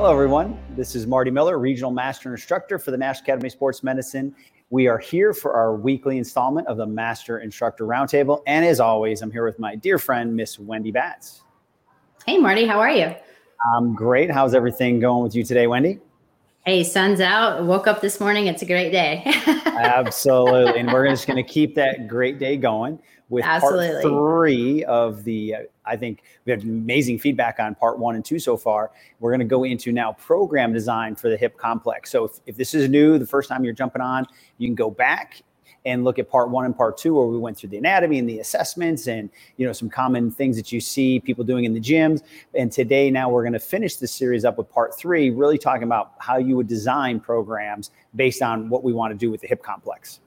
Hello, everyone. This is Marty Miller, Regional Master Instructor for the National Academy of Sports Medicine. We are here for our weekly installment of the Master Instructor Roundtable. And as always, I'm here with my dear friend, Miss Wendy Batts. Hey, Marty, how are you? I'm great. How's everything going with you today, Wendy? Hey, sun's out. Woke up this morning. It's a great day. Absolutely. And we're just going to keep that great day going with Absolutely. part three of the, uh, I think we have amazing feedback on part one and two so far. We're going to go into now program design for the hip complex. So if, if this is new, the first time you're jumping on, you can go back and look at part one and part two where we went through the anatomy and the assessments and you know some common things that you see people doing in the gyms and today now we're going to finish this series up with part three really talking about how you would design programs based on what we want to do with the hip complex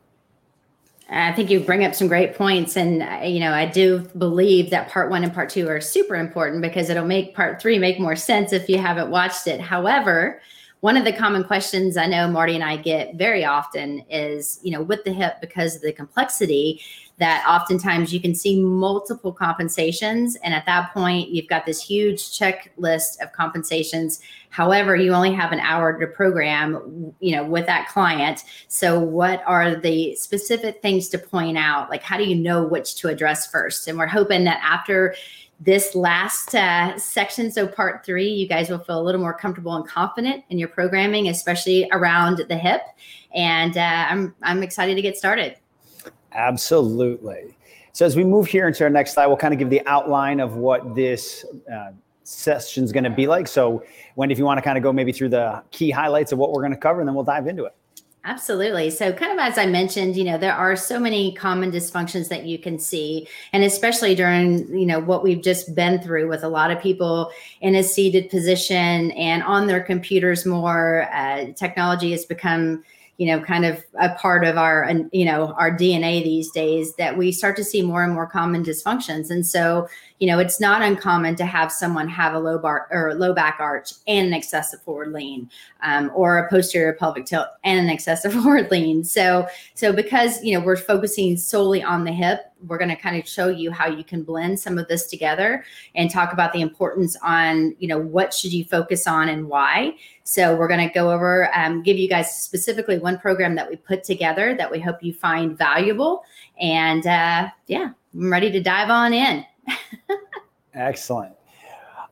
I think you bring up some great points. And, uh, you know, I do believe that part one and part two are super important because it'll make part three make more sense if you haven't watched it. However, one of the common questions I know Marty and I get very often is, you know, with the hip, because of the complexity, that oftentimes you can see multiple compensations. And at that point, you've got this huge checklist of compensations. However, you only have an hour to program, you know, with that client. So what are the specific things to point out? Like, how do you know which to address first? And we're hoping that after this last uh, section, so part three, you guys will feel a little more comfortable and confident in your programming, especially around the hip. And uh, I'm I'm excited to get started. Absolutely. So as we move here into our next slide, we'll kind of give the outline of what this uh, session is going to be like. So, Wendy, if you want to kind of go maybe through the key highlights of what we're going to cover, and then we'll dive into it. Absolutely. So, kind of as I mentioned, you know, there are so many common dysfunctions that you can see, and especially during, you know, what we've just been through with a lot of people in a seated position and on their computers more. Uh, technology has become you know kind of a part of our you know our dna these days that we start to see more and more common dysfunctions. And so you know it's not uncommon to have someone have a low bar or low back arch and an excessive forward lean um, or a posterior pelvic tilt and an excessive forward lean. So so because you know we're focusing solely on the hip we're going to kind of show you how you can blend some of this together and talk about the importance on you know what should you focus on and why. So we're going to go over um, give you guys specifically one program that we put together that we hope you find valuable. And uh, yeah i'm ready to dive on in excellent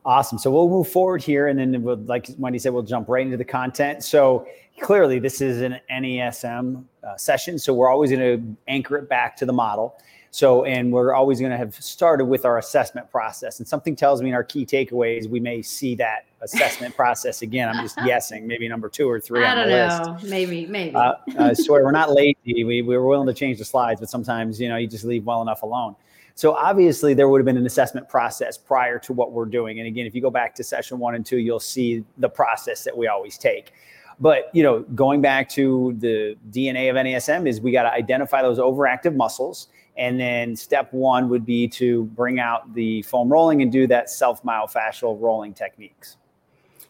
awesome so we'll move forward here and then we'll, like wendy said we'll jump right into the content so clearly this is an NASM uh, session so we're always going to anchor it back to the model so, and we're always going to have started with our assessment process. And something tells me in our key takeaways, we may see that assessment process again. I'm just guessing, maybe number two or three. I don't know. List. Maybe, maybe. Uh, I swear, we're not lazy. We, we were willing to change the slides, but sometimes, you know, you just leave well enough alone. So obviously, there would have been an assessment process prior to what we're doing. And again, if you go back to session one and two, you'll see the process that we always take. But you know, going back to the DNA of NASM is we got to identify those overactive muscles and then step one would be to bring out the foam rolling and do that self myofascial rolling techniques.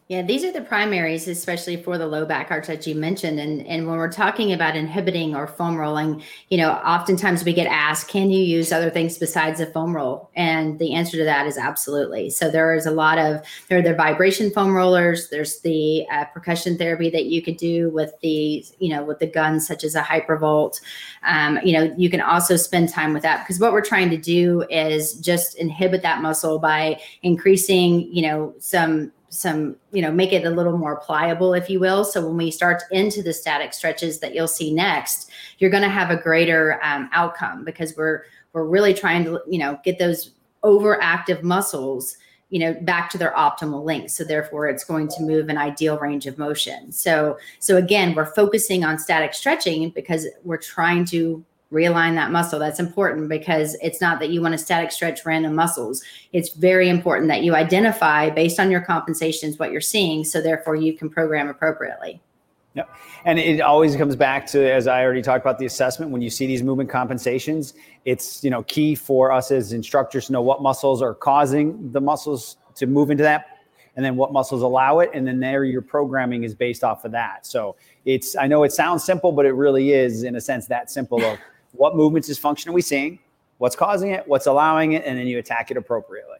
Yeah, these are the primaries, especially for the low back arch that you mentioned. And, and when we're talking about inhibiting or foam rolling, you know, oftentimes we get asked, can you use other things besides a foam roll? And the answer to that is absolutely. So there is a lot of, there are the vibration foam rollers, there's the uh, percussion therapy that you could do with the, you know, with the guns such as a hypervolt. Um, you know, you can also spend time with that because what we're trying to do is just inhibit that muscle by increasing, you know, some some you know make it a little more pliable if you will. So when we start into the static stretches that you'll see next you're going to have a greater um, outcome because we're we're really trying to you know get those overactive muscles you know back to their optimal length. So therefore it's going to move an ideal range of motion. So so again we're focusing on static stretching because we're trying to realign that muscle. That's important because it's not that you want to static stretch random muscles. It's very important that you identify based on your compensations what you're seeing. So therefore you can program appropriately. Yep. And it always comes back to, as I already talked about the assessment, when you see these movement compensations, it's, you know, key for us as instructors to know what muscles are causing the muscles to move into that and then what muscles allow it. And then there your programming is based off of that. So it's, I know it sounds simple, but it really is in a sense that simple of what movements dysfunction are we seeing? What's causing it? What's allowing it? And then you attack it appropriately.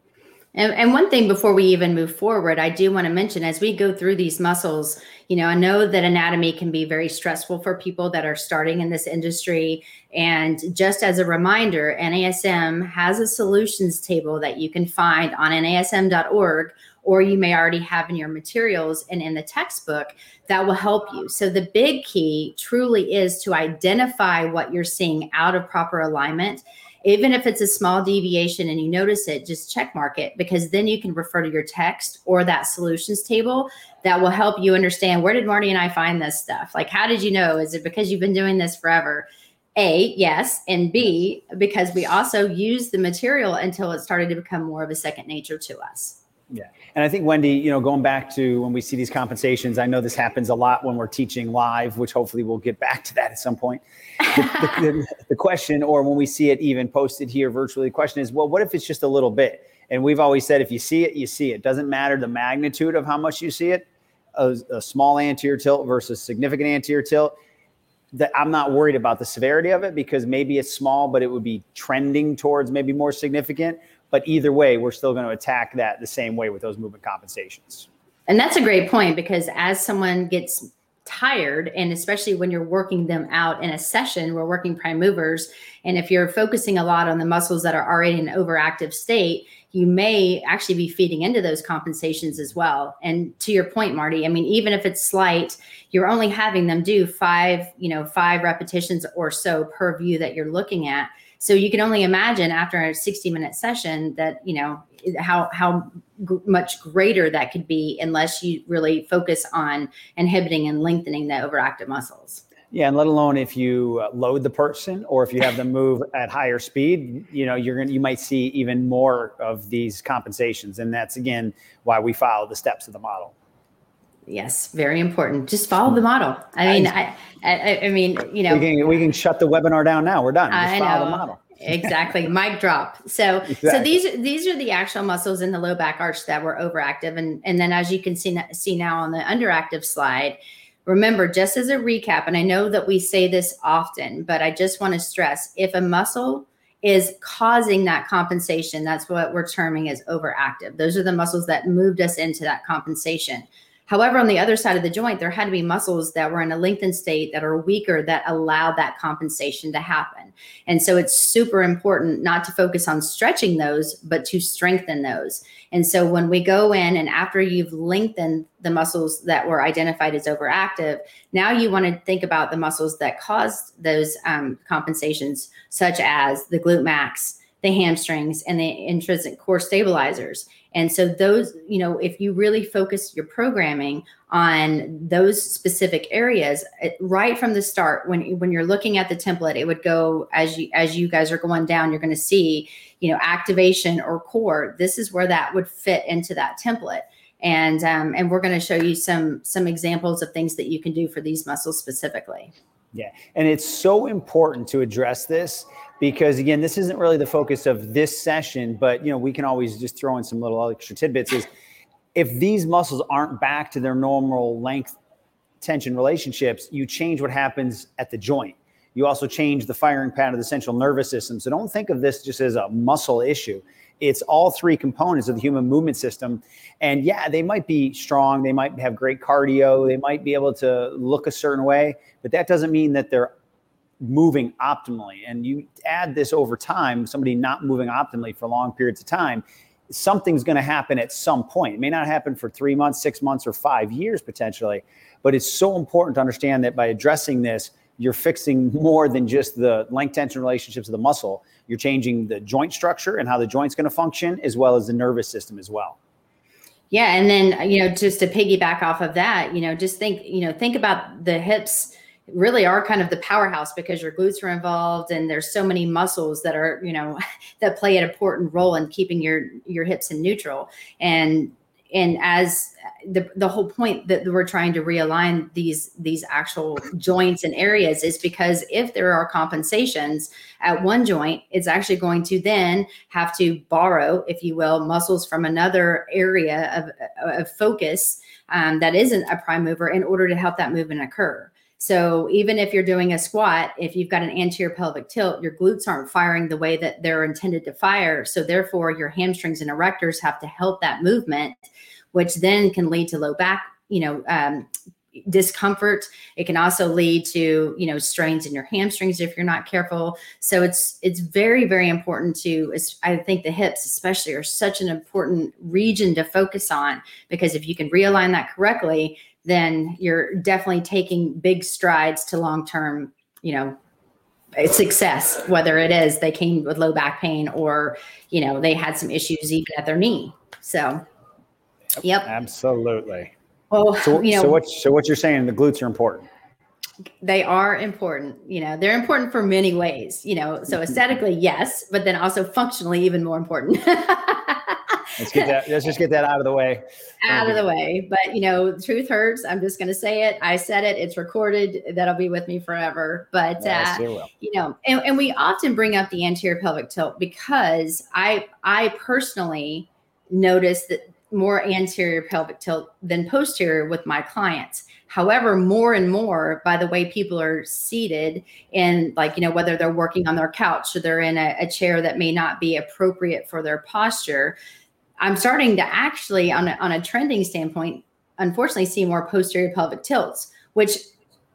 And, and one thing before we even move forward, I do want to mention as we go through these muscles, you know, I know that anatomy can be very stressful for people that are starting in this industry. And just as a reminder, NASM has a solutions table that you can find on nasm.org, or you may already have in your materials and in the textbook that will help you. So, the big key truly is to identify what you're seeing out of proper alignment even if it's a small deviation and you notice it, just check mark it because then you can refer to your text or that solutions table that will help you understand where did Marty and I find this stuff? Like, how did you know? Is it because you've been doing this forever? A, yes. And B, because we also use the material until it started to become more of a second nature to us. Yeah. And I think, Wendy, you know, going back to when we see these compensations, I know this happens a lot when we're teaching live, which hopefully we'll get back to that at some point. The, the, the, question, or when we see it even posted here virtually, the question is, well, what if it's just a little bit? And we've always said, if you see it, you see it. Doesn't matter the magnitude of how much you see it, a, a small anterior tilt versus significant anterior tilt. That I'm not worried about the severity of it because maybe it's small, but it would be trending towards maybe more significant but either way, we're still going to attack that the same way with those movement compensations. And that's a great point because as someone gets tired, and especially when you're working them out in a session, we're working prime movers. And if you're focusing a lot on the muscles that are already in an overactive state, you may actually be feeding into those compensations as well. And to your point, Marty, I mean, even if it's slight, you're only having them do five, you know, five repetitions or so per view that you're looking at. So you can only imagine after a 60 minute session that, you know, how, how g- much greater that could be unless you really focus on inhibiting and lengthening the overactive muscles. Yeah, and let alone if you uh, load the person or if you have them move at higher speed, you know, you're to you might see even more of these compensations and that's again why we follow the steps of the model. Yes, very important. Just follow the model. I mean, I, I, I mean, you know, we can, we can shut the webinar down now. We're done. Just I follow know. the model. exactly. Mic drop. So, exactly. so these these are the actual muscles in the low back arch that were overactive, and and then as you can see see now on the underactive slide. Remember, just as a recap, and I know that we say this often, but I just want to stress: if a muscle is causing that compensation, that's what we're terming as overactive. Those are the muscles that moved us into that compensation. However, on the other side of the joint, there had to be muscles that were in a lengthened state that are weaker that allow that compensation to happen. And so it's super important not to focus on stretching those, but to strengthen those. And so when we go in and after you've lengthened the muscles that were identified as overactive, now you want to think about the muscles that caused those um, compensations, such as the glute max, the hamstrings, and the intrinsic core stabilizers. And so those, you know, if you really focus your programming on those specific areas right from the start when when you're looking at the template it would go as you as you guys are going down you're going to see you know activation or core. This is where that would fit into that template. And um, and we're going to show you some some examples of things that you can do for these muscles specifically. Yeah. And it's so important to address this because again, this isn't really the focus of this session, but you know, we can always just throw in some little extra tidbits. Is if these muscles aren't back to their normal length tension relationships, you change what happens at the joint. You also change the firing pattern of the central nervous system. So don't think of this just as a muscle issue. It's all three components of the human movement system. And yeah, they might be strong, they might have great cardio, they might be able to look a certain way, but that doesn't mean that they're moving optimally. And you add this over time, somebody not moving optimally for long periods of time, something's going to happen at some point. It may not happen for three months, six months, or five years potentially, but it's so important to understand that by addressing this, you're fixing more than just the length tension relationships of the muscle. You're changing the joint structure and how the joint's going to function, as well as the nervous system as well. Yeah, and then you know, just to piggyback off of that, you know, just think, you know, think about the hips really are kind of the powerhouse because your glutes are involved and there's so many muscles that are you know that play an important role in keeping your your hips in neutral. And and as the the whole point that we're trying to realign these these actual joints and areas is because if there are compensations at one joint it's actually going to then have to borrow if you will muscles from another area of, of focus um, that isn't a prime mover in order to help that movement occur So even if you're doing a squat, if you've got an anterior pelvic tilt, your glutes aren't firing the way that they're intended to fire. So therefore, your hamstrings and erectors have to help that movement, which then can lead to low back, you know, um, discomfort it can also lead to you know strains in your hamstrings if you're not careful so it's it's very very important to i think the hips especially are such an important region to focus on because if you can realign that correctly then you're definitely taking big strides to long term you know success whether it is they came with low back pain or you know they had some issues even at their knee so yep absolutely well, so, you know, so what so what you're saying the glutes are important. They are important. You know, they're important for many ways. You know, so mm-hmm. aesthetically, yes, but then also functionally, even more important. let's get that. Let's just get that out of the way. Out of the way. But you know, truth hurts. I'm just going to say it. I said it. It's recorded. That'll be with me forever. But yes, uh, you know, and, and we often bring up the anterior pelvic tilt because I I personally noticed that more anterior pelvic tilt than posterior with my clients. However, more and more by the way people are seated and like, you know, whether they're working on their couch or they're in a, a chair that may not be appropriate for their posture, I'm starting to actually, on a, on a trending standpoint, unfortunately see more posterior pelvic tilts, which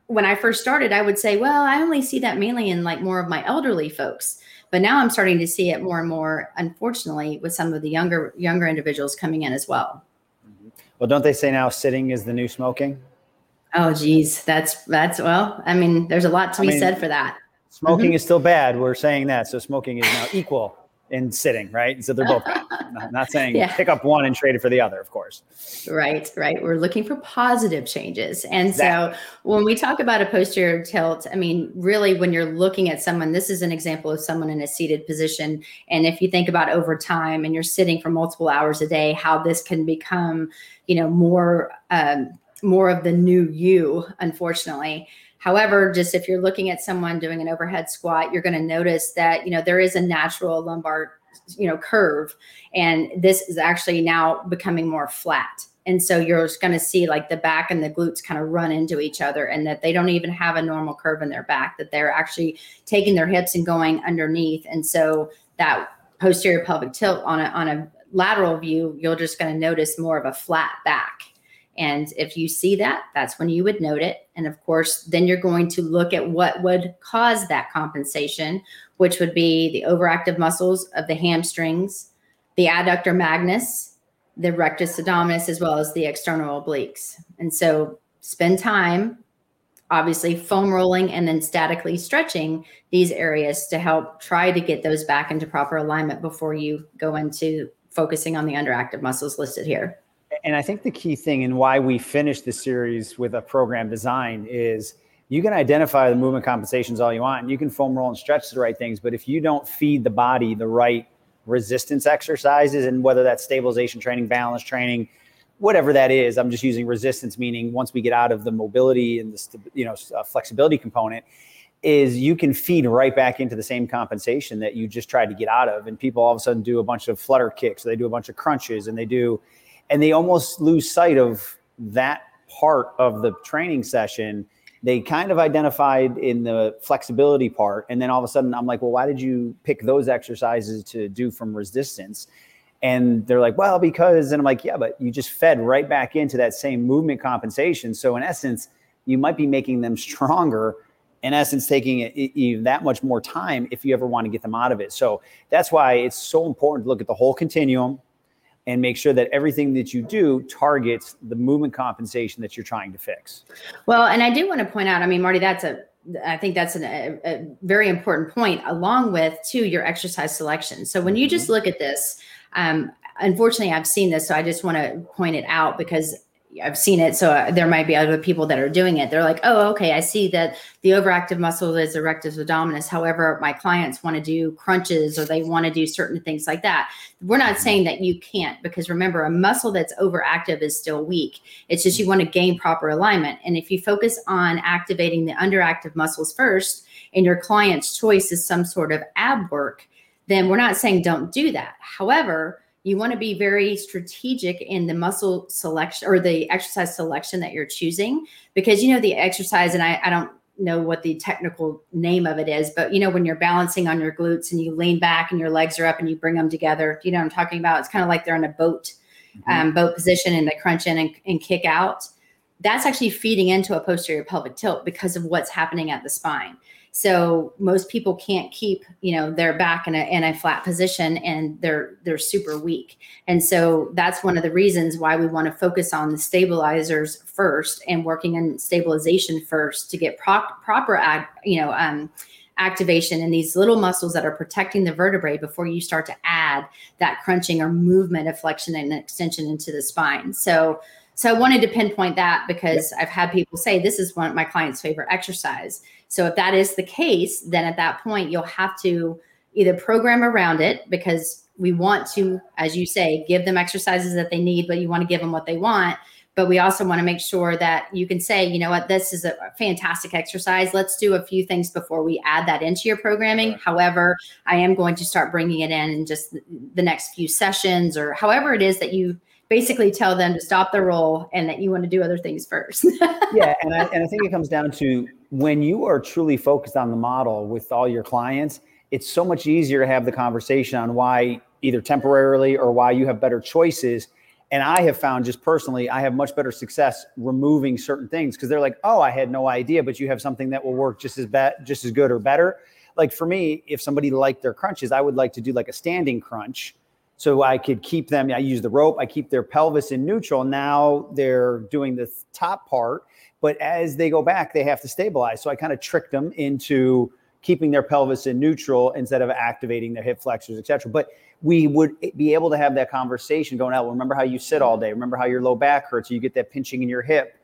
when I first started, I would say, well, I only see that mainly in like more of my elderly folks. But now I'm starting to see it more and more, unfortunately, with some of the younger younger individuals coming in as well. Mm-hmm. Well, don't they say now sitting is the new smoking? Oh, geez, that's that's well. I mean, there's a lot to I be mean, said for that. Smoking mm-hmm. is still bad. We're saying that, so smoking is now equal in sitting, right? So they're both not saying yeah. pick up one and trade it for the other, of course. Right, right. We're looking for positive changes. And exactly. so when we talk about a posterior tilt, I mean, really, when you're looking at someone, this is an example of someone in a seated position. And if you think about over time and you're sitting for multiple hours a day, how this can become, you know, more, um, more of the new you, unfortunately. However, just if you're looking at someone doing an overhead squat, you're going to notice that, you know, there is a natural lumbar, you know, curve. And this is actually now becoming more flat. And so you're just going to see like the back and the glutes kind of run into each other and that they don't even have a normal curve in their back, that they're actually taking their hips and going underneath. And so that posterior pelvic tilt on a, on a lateral view, you're just going to notice more of a flat back. And if you see that, that's when you would note it. And of course, then you're going to look at what would cause that compensation, which would be the overactive muscles of the hamstrings, the adductor magnus, the rectus abdominis, as well as the external obliques. And so spend time, obviously, foam rolling and then statically stretching these areas to help try to get those back into proper alignment before you go into focusing on the underactive muscles listed here and I think the key thing and why we finished the series with a program design is you can identify the movement compensations all you want and you can foam roll and stretch the right things. But if you don't feed the body the right resistance exercises and whether that's stabilization training, balance training, whatever that is, I'm just using resistance, meaning once we get out of the mobility and the you know uh, flexibility component, is you can feed right back into the same compensation that you just tried to get out of. And people all of a sudden do a bunch of flutter kicks, or they do a bunch of crunches, and they do and they almost lose sight of that part of the training session. They kind of identified in the flexibility part and then all of a sudden i'm like well why did you pick those exercises to do from resistance? And they're like well because and i'm like yeah but you just fed right back into that same movement compensation. So in essence you might be making them stronger in essence taking that much more time if you ever want to get them out of it. So that's why it's so important to look at the whole continuum and make sure that everything that you do targets the movement compensation that you're trying to fix. Well, and I do want to point out, I mean, Marty, that's a I think that's an, a, a, very important point, along with too your exercise selection. So when you just mm-hmm. look at this, um, unfortunately, I've seen this, so I just want to point it out because I've seen it. So uh, there might be other people that are doing it. They're like, oh, okay, I see that the overactive muscle is the rectus abdominis. However, my clients want to do crunches or they want to do certain things like that. We're not saying that you can't because remember, a muscle that's overactive is still weak. It's just you want to gain proper alignment. And if you focus on activating the underactive muscles first, and your client's choice is some sort of ab work, then we're not saying don't do that. However, you want to be very strategic in the muscle selection or the exercise selection that you're choosing because you know the exercise and I, I don't know what the technical name of it is, but you know, when you're balancing on your glutes and you lean back and your legs are up and you bring them together, you know I'm talking about? It's kind of like they're in a boat, mm-hmm. um, boat position and they crunch in and, and kick out. That's actually feeding into a posterior pelvic tilt because of what's happening at the spine. So most people can't keep, you know, their back in a in a flat position and they're they're super weak. And so that's one of the reasons why we want to focus on the stabilizers first and working on stabilization first to get pro- proper, you know, um, activation in these little muscles that are protecting the vertebrae before you start to add that crunching or movement of flexion and extension into the spine. So so I wanted to pinpoint that because yep. I've had people say this is one of my clients' favorite exercise. So if that is the case, then at that point you'll have to either program around it because we want to, as you say, give them exercises that they need, but you want to give them what they want. But we also want to make sure that you can say, you know what, this is a fantastic exercise. Let's do a few things before we add that into your programming. Right. However, I am going to start bringing it in in just the next few sessions or however it is that you basically tell them to stop the roll and that you want to do other things first. yeah, and I, and I think it comes down to when you are truly focused on the model with all your clients, it's so much easier to have the conversation on why either temporarily or why you have better choices. And I have found just personally, I have much better success removing certain things because they're like, "Oh, I had no idea," but you have something that will work just as bad, just as good or better. Like for me, if somebody liked their crunches, I would like to do like a standing crunch so I could keep them. I use the rope. I keep their pelvis in neutral. Now they're doing the top part, but as they go back, they have to stabilize. So I kind of tricked them into keeping their pelvis in neutral instead of activating their hip flexors, etc. But we would be able to have that conversation going out. Well, remember how you sit all day. Remember how your low back hurts. You get that pinching in your hip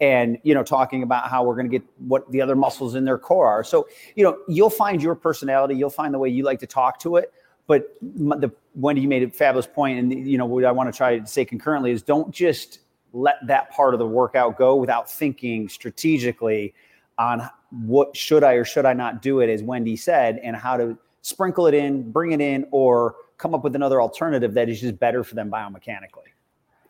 and you know talking about how we're going to get what the other muscles in their core are so you know you'll find your personality you'll find the way you like to talk to it but the Wendy made a fabulous point, and you know what I want to try to say concurrently is don't just let that part of the workout go without thinking strategically on what should I or should I not do it, as Wendy said, and how to sprinkle it in, bring it in, or come up with another alternative that is just better for them biomechanically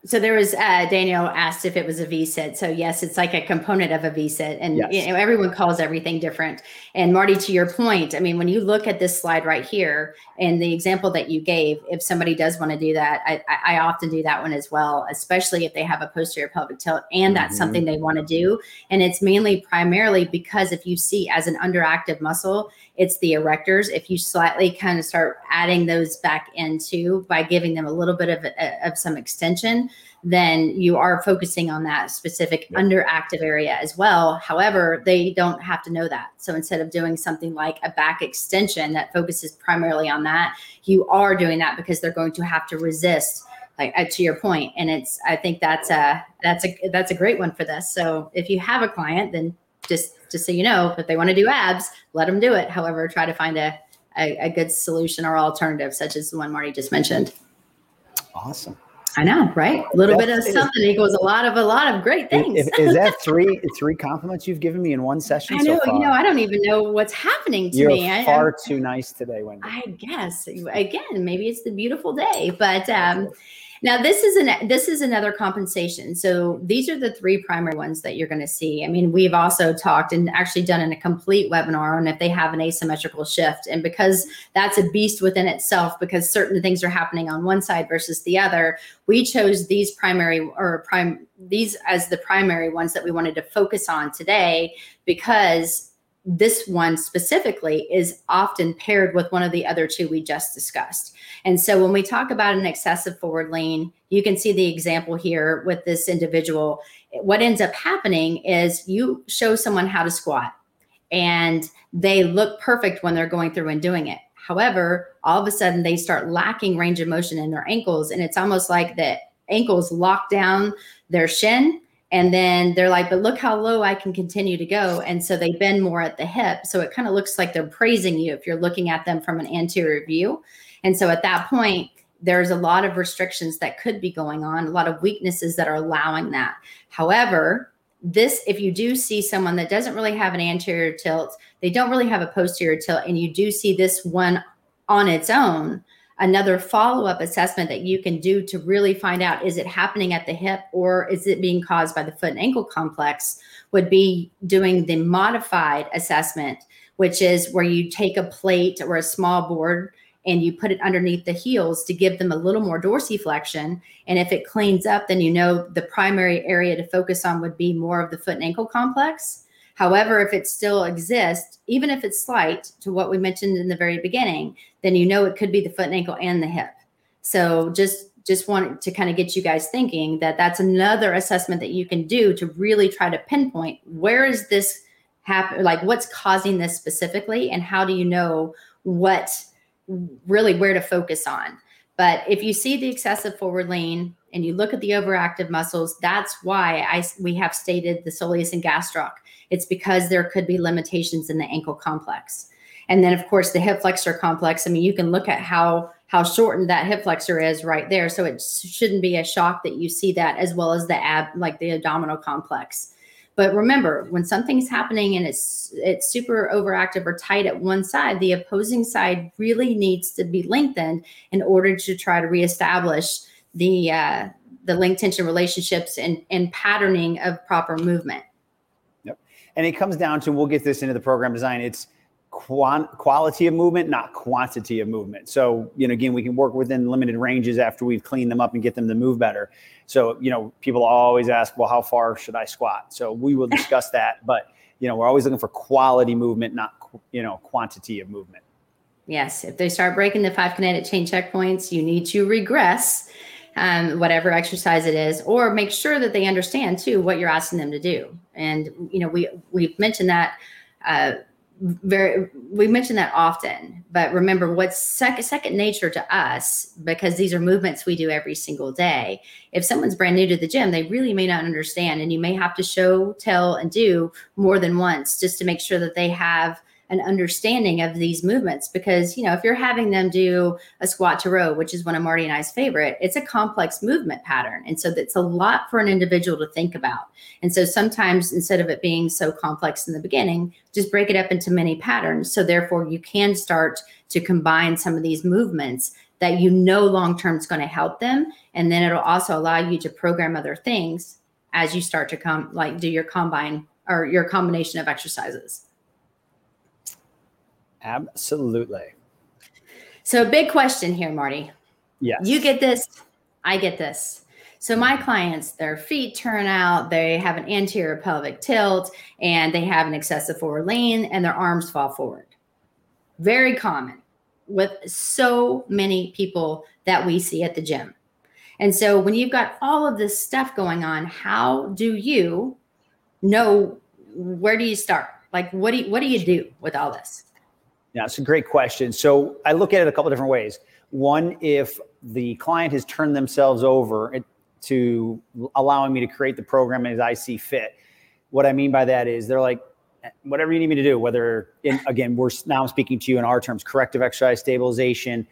so there was uh, Daniel asked if it was a V-sit. So yes, it's like a component of a V-sit, and yes. you know, everyone calls everything different. And Marty, to your point, I mean, when you look at this slide right here and the example that you gave, if somebody does want to do that, I, I often do that one as well, especially if they have a posterior pelvic tilt and that's mm-hmm. something they want to do. And it's mainly primarily because if you see as an underactive muscle, it's the erectors. If you slightly kind of start adding those back into by giving them a little bit of, of some extension, then you are focusing on that specific yep. underactive area as well. However, they don't have to know that. So instead of doing something like a back extension that focuses primarily on that, you are doing that because they're going to have to resist like uh, to your point and it's i think that's a that's a that's a great one for this so if you have a client then just just so you know, if they want to do abs, let them do it. However, try to find a, a, a good solution or alternative, such as the one Marty just mentioned. Awesome. I know, right? A little That's, bit of something equals a lot of a lot of great things. Is, is that three three compliments you've given me in one session? I know. So you know, I don't even know what's happening to You're me. You're far I, too nice today, Wendy. I guess. Again, maybe it's the beautiful day, but um, now this is an this is another compensation. So these are the three primary ones that you're going to see. I mean, we've also talked and actually done in a complete webinar on if they have an asymmetrical shift, and because that's a beast within itself, because certain things are happening on one side versus the other, we chose these primary or prime these as the primary ones that we wanted to focus on today because this one specifically is often paired with one of the other two we just discussed. And so when we talk about an excessive forward lean, you can see the example here with this individual. What ends up happening is you show someone how to squat and they look perfect when they're going through and doing it. However, all of a sudden they start lacking range of motion in their ankles and it's almost like the ankles lock down their shin and then they're like, but look how low I can continue to go. And so they bend more at the hip. So it kind of looks like they're praising you if you're looking at them from an anterior view. And so at that point, there's a lot of restrictions that could be going on, a lot of weaknesses that are allowing that. However, this, if you do see someone that doesn't really have an anterior tilt, they don't really have a posterior tilt, and you do see this one on its own, another follow-up assessment that you can do to really find out is it happening at the hip or is it being caused by the foot and ankle complex would be doing the modified assessment which is where you take a plate or a small board and you put it underneath the heels to give them a little more dorsiflexion. And if it cleans up, then you know the primary area to focus on would be more of the foot and ankle complex. However, if it still exists, even if it's slight to what we mentioned in the very beginning, then you know it could be the foot and ankle and the hip. So just just wanted to kind of get you guys thinking that that's another assessment that you can do to really try to pinpoint where is this happen like what's causing this specifically and how do you know what really where to focus on. But if you see the excessive forward lean and you look at the overactive muscles, that's why I we have stated the soleus and gastroc. It's because there could be limitations in the ankle complex. And then of course the hip flexor complex. I mean, you can look at how how shortened that hip flexor is right there. So it shouldn't be a shock that you see that as well as the ab like the abdominal complex. But remember, when something's happening and it's it's super overactive or tight at one side, the opposing side really needs to be lengthened in order to try to reestablish the uh, the length tension relationships and, and patterning of proper movement. And it comes down to we'll get this into the program design. It's quant- quality of movement, not quantity of movement. So, you know, again, we can work within limited ranges after we've cleaned them up and get them to move better. So, you know, people always ask, well, how far should I squat? So we will discuss that, but you know, we're always looking for quality movement, not, you know, quantity of movement. Yes. If they start breaking the five kinetic chain checkpoints, you need to regress um, whatever exercise it is, or make sure that they understand too what you're asking them to do. And, you know, we, we've mentioned that, uh, very we mention that often but remember what's second second nature to us because these are movements we do every single day if someone's brand new to the gym they really may not understand and you may have to show tell and do more than once just to make sure that they have an understanding of these movements because you know if you're having them do a squat to row which is one of marty and i's favorite it's a complex movement pattern. And so that's a lot for an individual to think about. And so sometimes instead of it being so complex in the beginning just break it up into many patterns. So therefore you can start to combine some of these movements that you know long term is going to help them. And then it'll also allow you to program other things as you start to come like do your combine or your combination of exercises Absolutely. So, big question here, Marty. Yes. You get this, I get this. So, my clients, their feet turn out, they have an anterior pelvic tilt, and they have an excessive forward lean, and their arms fall forward. Very common with so many people that we see at the gym. And so, when you've got all of this stuff going on, how do you know where do you start? Like, what do you, what do you do with all this? Yeah, it's a great question. So I look at it a couple different ways. One, if the client has turned themselves over to allowing me to create the program as I see fit. What I mean by that is they're like, eh, whatever you need me to do, whether in, again, we're now I'm speaking to you in our terms, corrective exercise stabilization.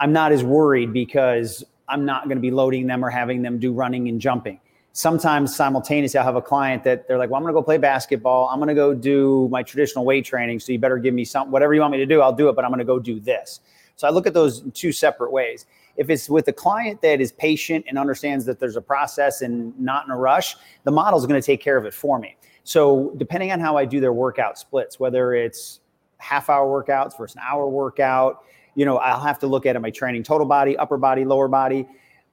I'm not as worried because I'm not going to be loading them or having them do running and jumping sometimes simultaneously, I'll have a client that they're like, well, I'm going to go play basketball. I'm going to go do my traditional weight training. So you better give me some, whatever you want me to do, I'll do it, but I'm going to go do this. So I look at those two separate ways. If it's with a client that is patient and understands that there's a process and not in a rush, the model is going to take care of it for me. So depending on how I do their workout splits, whether it's half hour workouts versus an hour workout, you know, I'll have to look at I training total body, upper body, lower body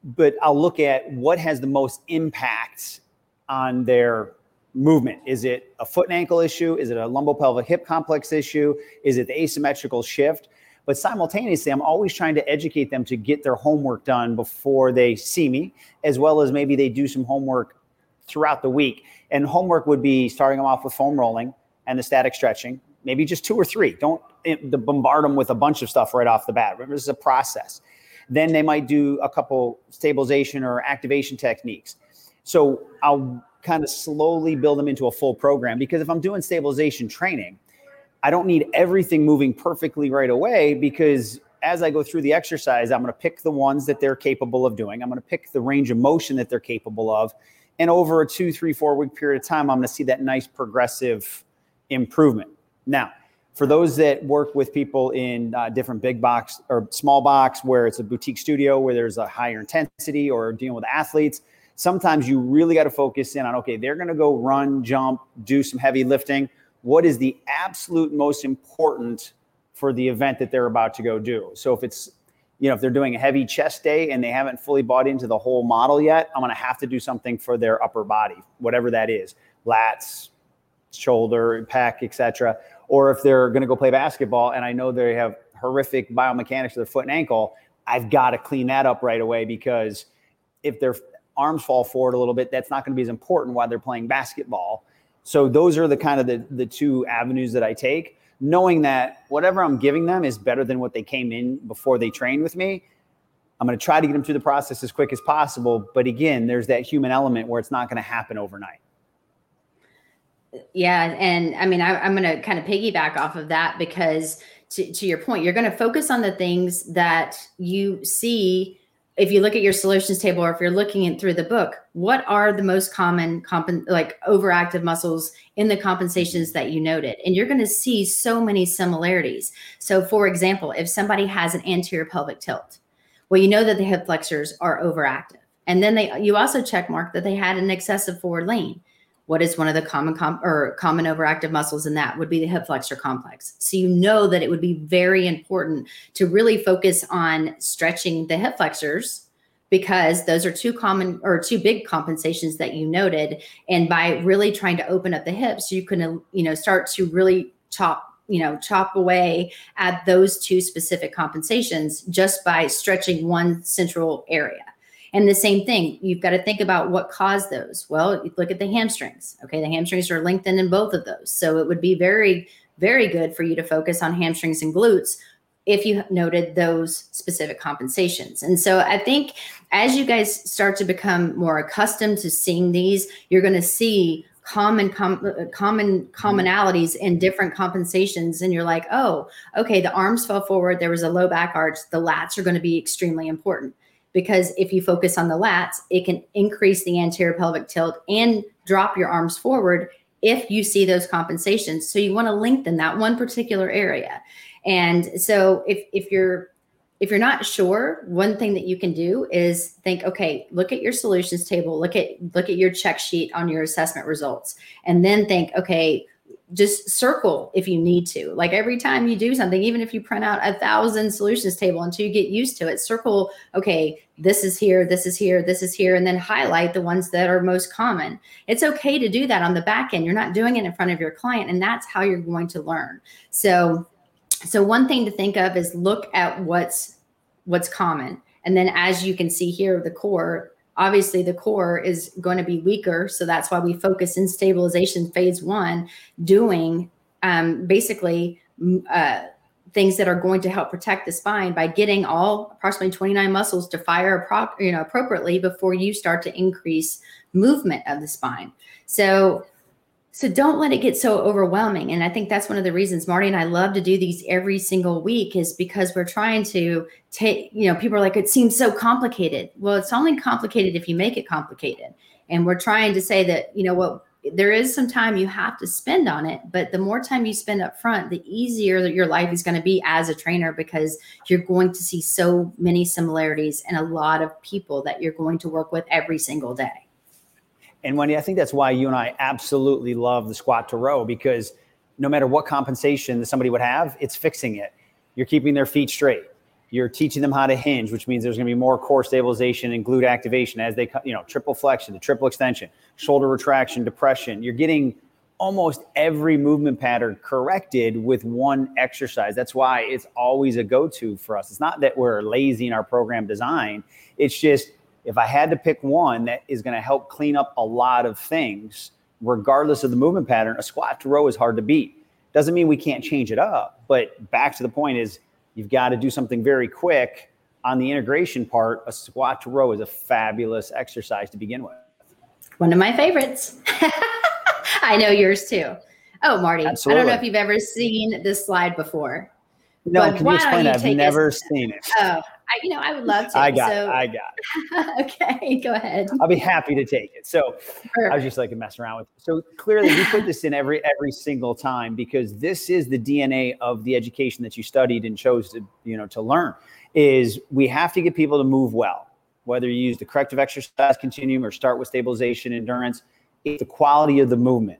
but I'll look at what has the most impact on their movement. Is it a foot and ankle issue? Is it a lumbopelvic hip complex issue? Is it the asymmetrical shift? But simultaneously, I'm always trying to educate them to get their homework done before they see me, as well as maybe they do some homework throughout the week. And homework would be starting them off with foam rolling and the static stretching, maybe just two or three. Don't eh, bombard them with a bunch of stuff right off the bat. Remember, this is a process. Then they might do a couple stabilization or activation techniques. So I'll kind of slowly build them into a full program because if I'm doing stabilization training, I don't need everything moving perfectly right away because as I go through the exercise, I'm going to pick the ones that they're capable of doing. I'm going to pick the range of motion that they're capable of. And over a two, three, four week period of time, I'm going to see that nice progressive improvement. Now, for those that work with people in uh, different big box or small box where it's a boutique studio where there's a higher intensity or dealing with athletes sometimes you really got to focus in on okay they're going to go run jump do some heavy lifting. What is the absolute most important for the event that they're about to go do? So if it's you know if they're doing a heavy chest day and they haven't fully bought into the whole model yet i'm going to have to do something for their upper body whatever that is. Lats shoulder pec etc or if they're going to go play basketball and I know they have horrific biomechanics of their foot and ankle, I've got to clean that up right away because if their arms fall forward a little bit, that's not going to be as important while they're playing basketball. So those are the kind of the, the two avenues that I take, knowing that whatever I'm giving them is better than what they came in before they trained with me. I'm going to try to get them through the process as quick as possible. But again, there's that human element where it's not going to happen overnight. Yeah. And I mean, I, am going to kind of piggyback off of that because to, to your point, you're going to focus on the things that you see. If you look at your solutions table, or if you're looking through the book, what are the most common comp- like overactive muscles in the compensations that you noted? And you're going to see so many similarities. So, for example, if somebody has an anterior pelvic tilt, well, you know that the hip flexors are overactive. And then they you also check mark that they had an excessive forward lean what is one of the common com- or common overactive muscles in that would be the hip flexor complex. So you know that it would be very important to really focus on stretching the hip flexors because those are two common or two big compensations that you noted. And by really trying to open up the hips you can you know start to really chop you know chop away at those two specific compensations just by stretching one central area and the same thing, you've got to think about what caused those. Well, look at the hamstrings. Okay, the hamstrings are lengthened in both of those. So it would be very, very good for you to focus on hamstrings and glutes if you noted those specific compensations. And so I think as you guys start to become more accustomed to seeing these, you're going to see common com- common commonalities in different compensations and you're like oh okay the arms fell forward there was a low back arch the lats are going to be extremely important because if you focus on the lats, it can increase the anterior pelvic tilt and drop your arms forward if you see those compensations. So you want to lengthen that one particular area. And so if if you're if you're not sure, one thing that you can do is think, okay, look at your solutions table, look at look at your check sheet on your assessment results, and then think, okay, just circle if you need to. Like every time you do something, even if you print out a thousand solutions table until you get used to it, circle, okay, this is here, this is here, this is here, and then highlight the ones that are most common. It's okay to do that on the back end. You're not doing it in front of your client, and that's how you're going to learn. So, so one thing to think of is look at what's what's common. And then as you can see here, the core, obviously the core is going to be weaker so that's why we focus in stabilization phase one doing um, basically uh, things that are going to help protect the spine by getting all approximately 29 muscles to fire you know appropriately before you start to increase movement of the spine. So so don't let it get so overwhelming. And I think that's one of the reasons Marty and I love to do these every single week is because we're trying to take, you know, people are like, it seems so complicated. Well, it's only complicated if you make it complicated. And we're trying to say that, you know, what there is some time you have to spend on it, but the more time you spend up front, the easier that your life is going to be as a trainer because you're going to see so many similarities and a lot of people that you're going to work with every single day. And Wendy, I think that's why you and I absolutely love the squat to row because no matter what compensation that somebody would have, it's fixing it. You're keeping their feet straight. You're teaching them how to hinge, which means there's going to be more core stabilization and glute activation as they, you know, triple flexion, the triple extension, shoulder retraction, depression. You're getting almost every movement pattern corrected with one exercise. That's why it's always a go to for us. It's not that we're lazy in our program design, it's just if I had to pick one that is going to help clean up a lot of things, regardless of the movement pattern, a squat to row is hard to beat. Doesn't mean we can't change it up, but back to the point is you've got to do something very quick on the integration part. A squat to row is a fabulous exercise to begin with. One of my favorites. I know yours too. Oh, Marty, Absolutely. I don't know if you've ever seen this slide before. No, can you explain? You I've never us, seen it. Oh, I, you know, I would love to. I got so, it. I got it. okay, go ahead. I'll be happy to take it. So. I was just like to mess around with. It. So clearly, we put this in every every single time because this is the DNA of the education that you studied and chose to you know to learn. Is we have to get people to move well, whether you use the corrective exercise continuum or start with stabilization endurance. It's the quality of the movement.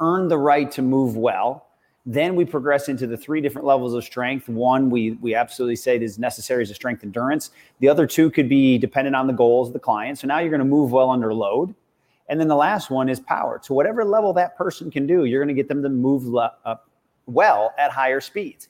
Earn the right to move well then we progress into the three different levels of strength. One, we we absolutely say is necessary as a strength endurance. The other two could be dependent on the goals of the client. So now you're going to move well under load. And then the last one is power. To whatever level that person can do, you're going to get them to move le- up well at higher speeds.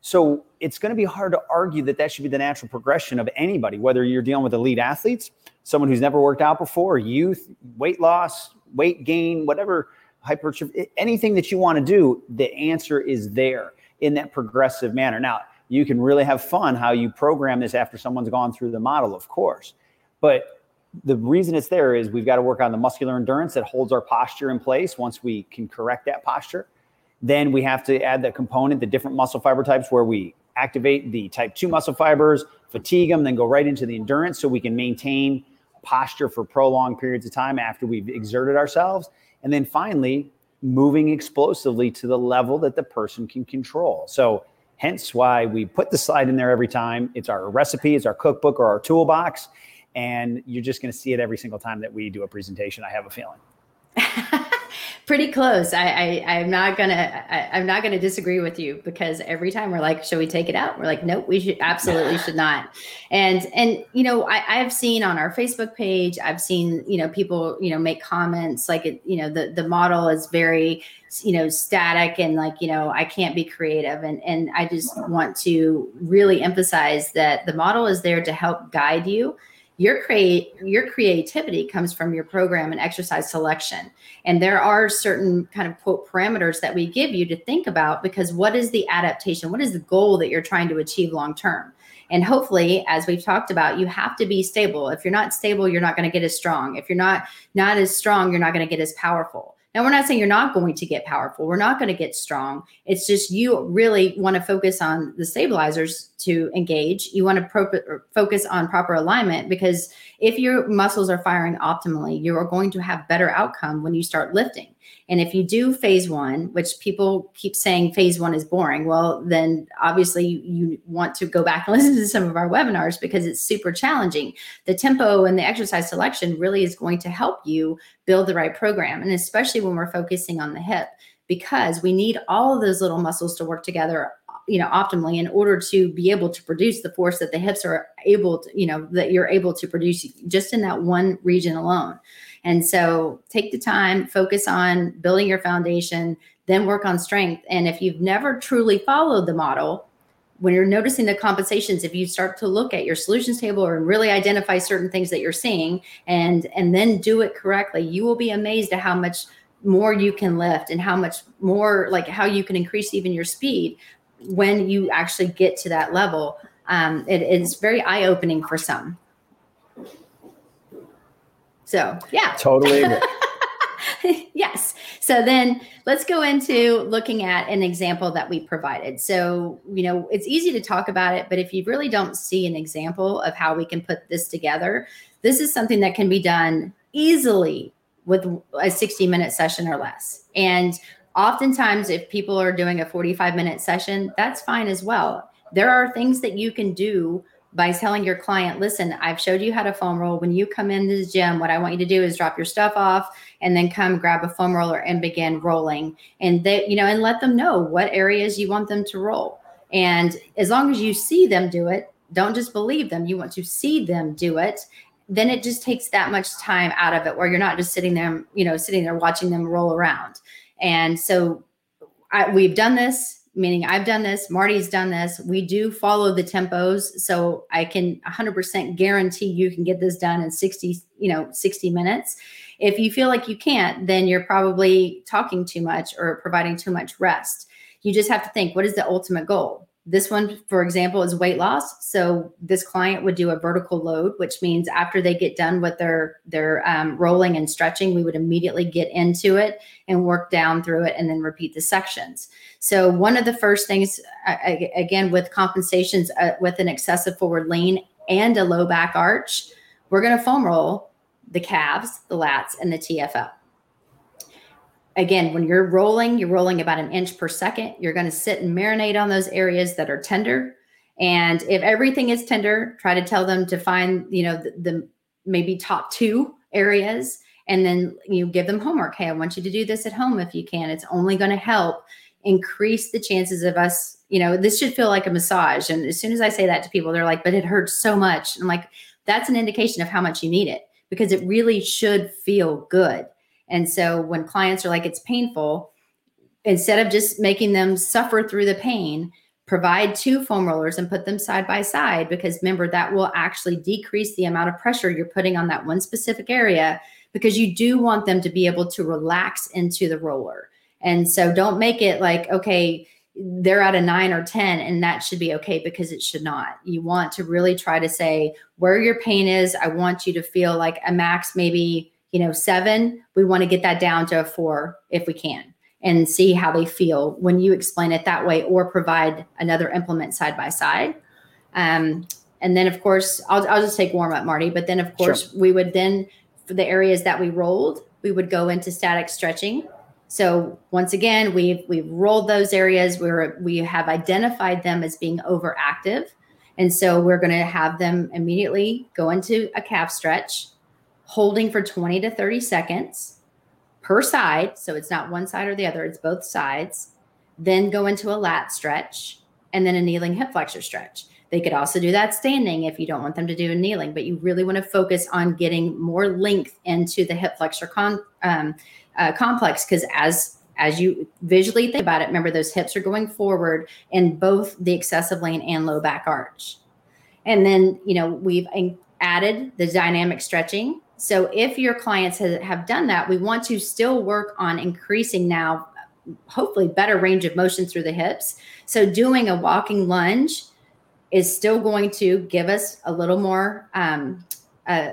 So it's going to be hard to argue that that should be the natural progression of anybody, whether you're dealing with elite athletes, someone who's never worked out before, youth, weight loss, weight gain, whatever hypertrophy, anything that you want to do, the answer is there in that progressive manner. Now, you can really have fun how you program this after someone's gone through the model, of course. But the reason it's there is we've got to work on the muscular endurance that holds our posture in place once we can correct that posture. Then we have to add that component, the different muscle fiber types, where we activate the type 2 muscle fibers, fatigue them, then go right into the endurance so we can maintain posture for prolonged periods of time after we've exerted ourselves. And then finally, moving explosively to the level that the person can control. So, hence why we put the slide in there every time. It's our recipe, it's our cookbook or our toolbox. And you're just going to see it every single time that we do a presentation, I have a feeling. pretty close. I, I am not gonna I, am not gonna disagree with you because every time we're like, should we take it out? We're like, nope, we should absolutely should not. And and you know, I, I've seen on our Facebook page, I've seen you know people you know make comments like it, you know the the model is very you know static and like you know I can't be creative and and I just want to really emphasize that the model is there to help guide you your create your creativity comes from your program and exercise selection. And there are certain kind of quote parameters that we give you to think about because what is the adaptation? What is the goal that you're trying to achieve long term? And hopefully as we've talked about you have to be stable. If you're not stable you're not going to get as strong. If you're not not as strong you're not going to get as powerful now, we're not saying you're not going to get powerful. We're not going to get strong. It's just you really want to focus on the stabilizers to engage. You want to pro- er, focus on proper alignment because if your muscles are firing optimally, you are going to have better outcome when you start lifting. And if you do phase one, which people keep saying phase one is boring, well, then obviously you want to go back and listen to some of our webinars because it's super challenging. The tempo and the exercise selection really is going to help you build the right program. And especially when we're focusing on the hip, because we need all of those little muscles to work together you know optimally in order to be able to produce the force that the hips are able to you know that you're able to produce just in that one region alone and so take the time, focus on building your foundation, then work on strength. And if you've never truly followed the model, when you're noticing the compensations, if you start to look at your solutions table or really identify certain things that you're seeing and and then do it correctly, you will be amazed at how much more you can lift and how much more like how you can increase even your speed when you actually get to that level. Um, it is very eye opening for some. So, yeah. Totally yes. So then let's go into looking at an example that we provided. So, you know, it's easy to talk about it, but if you really don't see an example of how we can put this together, this is something that can be done easily with a 60 minute session or less. And oftentimes, if people are doing a 45 minute session, that's fine as well. There are things that you can do by telling your client, listen, I've showed you how to foam roll. When you come into the gym, what I want you to do is drop your stuff off and then come grab a foam roller and begin rolling. And they, you know, and let them know what areas you want them to roll. And as long as you see them do it, don't just believe them. You want to see them do it. Then it just takes that much time out of it where you're not just sitting there, you know, sitting there watching them roll around. And so I, we've done this meaning I've done this, Marty's done this. We do follow the tempos, so I can 100% guarantee you can get this done in 60, you know, 60 minutes. If you feel like you can't, then you're probably talking too much or providing too much rest. You just have to think, what is the ultimate goal? This one, for example, is weight loss. So this client would do a vertical load, which means after they get done with their their um, rolling and stretching, we would immediately get into it and work down through it, and then repeat the sections. So one of the first things, again, with compensations uh, with an excessive forward lean and a low back arch, we're going to foam roll the calves, the lats, and the TFL again, when you're rolling, you're rolling about an inch per second. You're going to sit and marinate on those areas that are tender. And if everything is tender, try to tell them to find, you know, the, the maybe top two areas and then you give them homework. Hey, I want you to do this at home if you can. It's only going to help increase the chances of us, you know, this should feel like a massage. And as soon as I say that to people, they're like, but it hurts so much. I'm like, that's an indication of how much you need it because it really should feel good. And so when clients are like, it's painful, instead of just making them suffer through the pain, provide two foam rollers and put them side by side because remember that will actually decrease the amount of pressure you're putting on that one specific area because you do want them to be able to relax into the roller. And so don't make it like, okay, they're at a nine or 10, and that should be okay because it should not. You want to really try to say where your pain is. I want you to feel like a max, maybe you know, seven, we want to get that down to a four if we can and see how they feel when you explain it that way or provide another implement side by side. Um, and then, of course, I'll, I'll just take warm up, Marty. But then, of course, sure. we would then, for the areas that we rolled, we would go into static stretching. So once again, we've we've rolled those areas where we have identified them as being overactive, and so we're going to have them immediately go into a calf stretch holding for 20 to 30 seconds per side. So it's not one side or the other, it's both sides. Then go into a lat stretch and then a kneeling hip flexor stretch. They could also do that standing if you don't want them to do a kneeling, but you really want to focus on getting more length into the hip flexor con, um, uh, complex because as as you visually think about it, remember those hips are going forward in both the excessive lean and low back arch. And then, you know, we've added the dynamic stretching so if your clients have, done that, we want to still work on increasing now, hopefully better range of motion through the hips. So doing a walking lunge is still going to give us a little more um,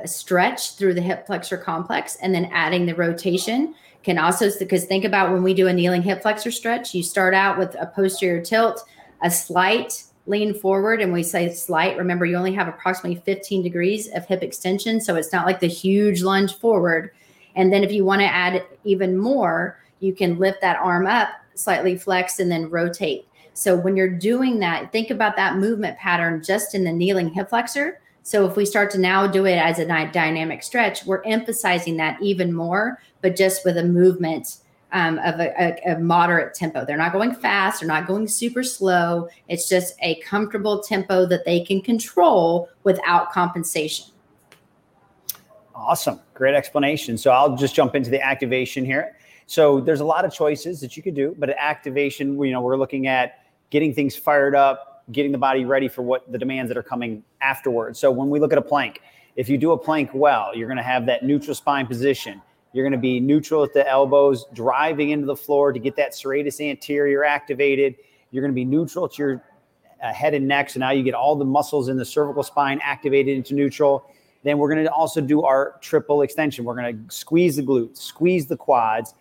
stretch through the hip flexor complex, and then adding the rotation can also because think about when we do a kneeling hip flexor stretch, you start out with a posterior tilt, a slight lean forward and we say slight, remember you only have approximately 15 degrees of hip extension. So it's not like the huge lunge forward. And then if you want to add even more, you can lift that arm up, slightly flex, and then rotate. So when you're doing that, think about that movement pattern just in the kneeling hip flexor. So if we start to now do it as a dynamic stretch, we're emphasizing that even more, but just with a movement um, of a, a, a, moderate tempo. They're not going fast, they're not going super slow. It's just a comfortable tempo that they can control without compensation. Awesome. Great explanation. So I'll just jump into the activation here. So there's a lot of choices that you could do, but activation, you know, we're looking at getting things fired up, getting the body ready for what the demands that are coming afterwards. So when we look at a plank, if you do a plank well, you're going to have that neutral spine position you're going to be neutral at the elbows, driving into the floor to get that serratus anterior activated. You're going to be neutral to your uh, head and neck. So now you get all the muscles in the cervical spine activated into neutral. Then we're going to also do our triple extension. We're going to squeeze the glutes, squeeze the quads,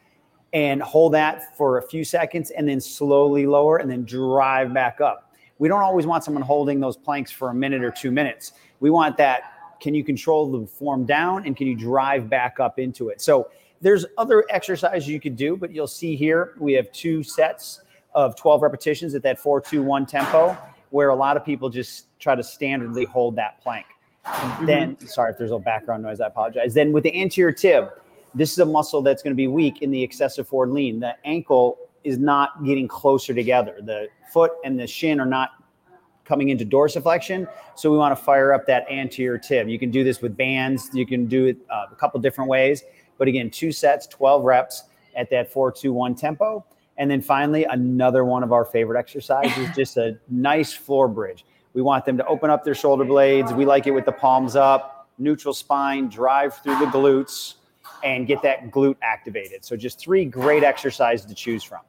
and hold that for a few seconds and then slowly lower and then drive back up. We don't always want someone holding those planks for a minute or two minutes. We want that can you control the form down and can you drive back up into it? So there's other exercises you could do, but you'll see here we have two sets of 12 repetitions at that 421 tempo where a lot of people just try to standardly hold that plank. Mm-hmm. Then, sorry if there's a background noise, I apologize. Then with the anterior tib, this is a muscle that's going to be weak in the excessive forward lean. The ankle is not getting closer together. The foot and the shin are not coming into dorsiflexion. So we want to fire up that anterior tib. You can do this with bands. You can do it uh, a couple different ways. But again, two sets, 12 reps at that 4-2-1 tempo. And then finally, another one of our favorite exercises, just a nice floor bridge. We want them to open up their shoulder blades. We like it with the palms up, neutral spine, drive through the glutes, and get that glute activated. So just three great exercises to choose from.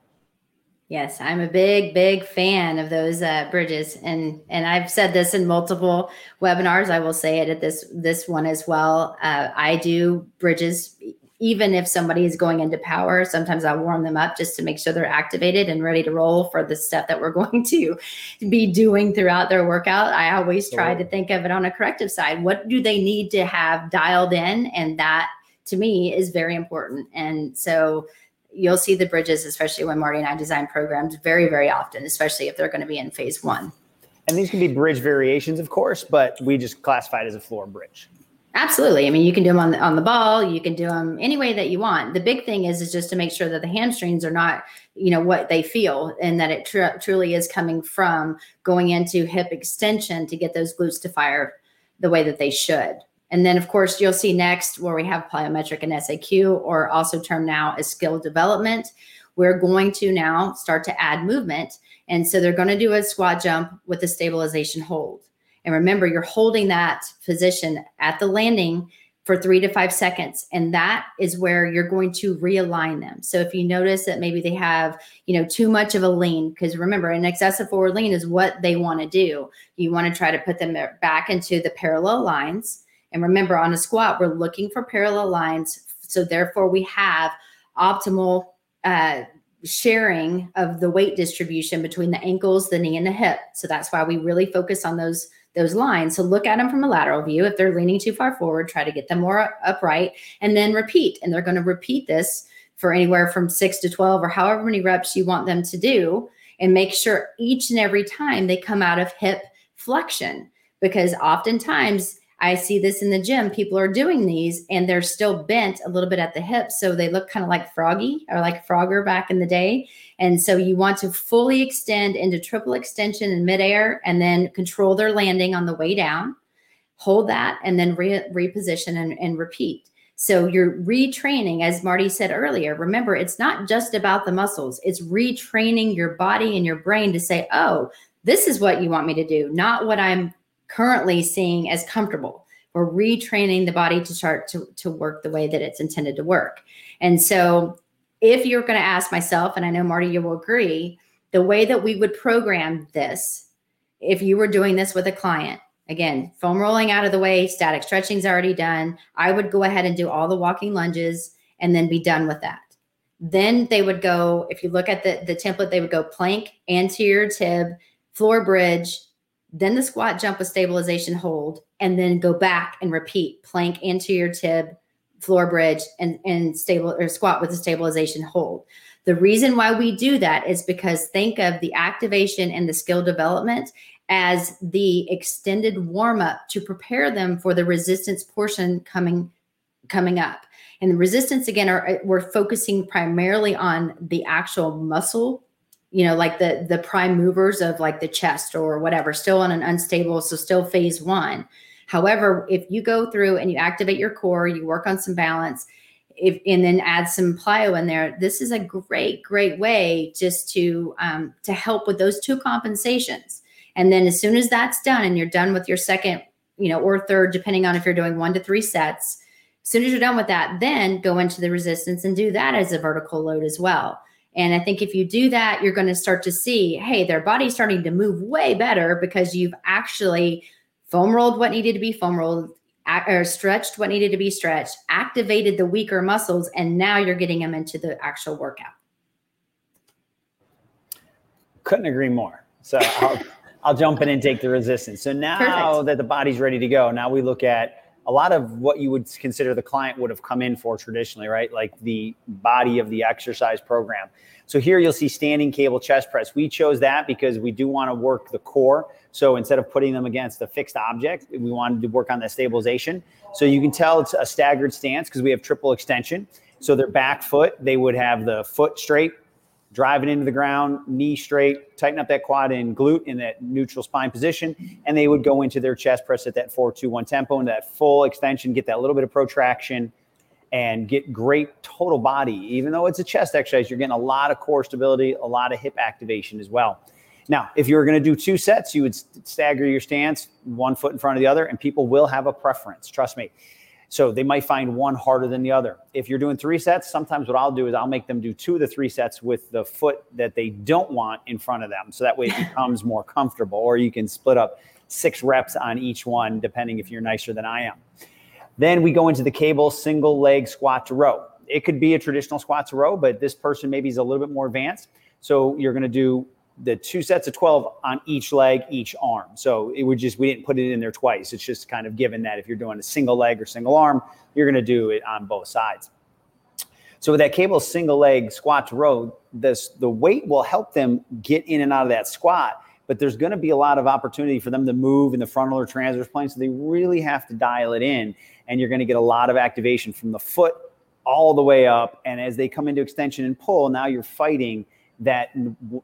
Yes, I'm a big, big fan of those uh, bridges, and and I've said this in multiple webinars. I will say it at this this one as well. Uh, I do bridges, even if somebody is going into power. Sometimes I warm them up just to make sure they're activated and ready to roll for the stuff that we're going to be doing throughout their workout. I always try to think of it on a corrective side. What do they need to have dialed in, and that to me is very important. And so you'll see the bridges, especially when Marty and I design programs, very, very often, especially if they're going to be in phase one. And these can be bridge variations, of course, but we just classify it as a floor bridge. Absolutely. I mean, you can do them on the, on the ball. You can do them any way that you want. The big thing is is just to make sure that the hamstrings are not, you know, what they feel, and that it tr- truly is coming from going into hip extension to get those glutes to fire the way that they should. And then, of course, you'll see next where we have plyometric and SAQ, or also termed now as skill development. We're going to now start to add movement. And so they're going to do a squat jump with a stabilization hold. And remember, you're holding that position at the landing for three to five seconds. And that is where you're going to realign them. So if you notice that maybe they have, you know, too much of a lean, because remember, an excessive forward lean is what they want to do. You want to try to put them back into the parallel lines and remember, on a squat, we're looking for parallel lines. So therefore, we have optimal uh, sharing of the weight distribution between the ankles, the knee, and the hip. So that's why we really focus on those those lines. So look at them from a lateral view. If they're leaning too far forward, try to get them more upright, and then repeat. And they're going to repeat this for anywhere from six to twelve, or however many reps you want them to do, and make sure each and every time they come out of hip flexion, because oftentimes I see this in the gym. People are doing these and they're still bent a little bit at the hips. So they look kind of like froggy or like Frogger back in the day. And so you want to fully extend into triple extension in midair and then control their landing on the way down. Hold that and then re- reposition and, and repeat. So you're retraining, as Marty said earlier. Remember, it's not just about the muscles, it's retraining your body and your brain to say, oh, this is what you want me to do, not what I'm currently seeing as comfortable. We're retraining the body to start to, to work the way that it's intended to work. And so, if you're going to ask myself, and I know Marty, you will agree, the way that we would program this, if you were doing this with a client, again, foam rolling out of the way, static stretching is already done. I would go ahead and do all the walking lunges and then be done with that. Then they would go, if you look at the, the template, they would go plank, anterior tib, floor bridge, then the squat jump with stabilization hold, and then go back and repeat plank anterior tib, floor bridge, and, and stable or squat with a stabilization hold. The reason why we do that is because think of the activation and the skill development as the extended warm up to prepare them for the resistance portion coming coming up. And the resistance again are we're focusing primarily on the actual muscle you know like the the prime movers of like the chest or whatever still on an unstable so still phase one. However if you go through and you activate your core you work on some balance if and then add some plyo in there this is a great great way just to um, to help with those two compensations. And then as soon as that's done and you're done with your second you know or third depending on if you're doing one to three sets as soon as you're done with that then go into the resistance and do that as a vertical load as well and I think if you do that, you're going to start to see, hey, their body's starting to move way better because you've actually foam rolled what needed to be foam rolled, or stretched what needed to be stretched, activated the weaker muscles, and now you're getting them into the actual workout. Couldn't agree more. So I'll, I'll jump in and take the resistance. So now Perfect. that the body's ready to go, now we look at a lot of what you would consider the client would have come in for traditionally, right? Like the body of the exercise program. So here you'll see standing cable chest press. We chose that because we do want to work the core. So instead of putting them against a fixed object, we wanted to work on that stabilization. So you can tell it's a staggered stance because we have triple extension. So their back foot, they would have the foot straight, driving into the ground, knee straight, tighten up that quad and glute in that neutral spine position. And they would go into their chest press at that 4 2 1 tempo, into that full extension, get that little bit of protraction and get great total body. Even though it's a chest exercise, you're getting a lot of core stability, a lot of hip activation as well. Now, if you were going to do two sets, you would stagger your stance, one foot in front of the other, and people will have a preference. Trust me. So they might find one harder than the other. If you're doing three sets, sometimes what I'll do is I'll make them do two of the three sets with the foot that they don't want in front of them. So that way it becomes more comfortable. Or you can split up six reps on each one, depending if you're nicer than I am. Then we go into the cable single leg squat to row. It could be a traditional squat to row, but this person maybe is a little bit more advanced. So you're going to do the two sets of 12 on each leg, each arm. So it would just, we didn't put it in there twice. It's just kind of given that if you're doing a single leg or single arm, you're going to do it on both sides. So with that cable single leg squat to row, this, the weight will help them get in and out of that squat, but there's going to be a lot of opportunity for them to move in the frontal or transverse plane. So they really have to dial it in and you're going to get a lot of activation from the foot all the way up. And as they come into extension and pull, now you're fighting – that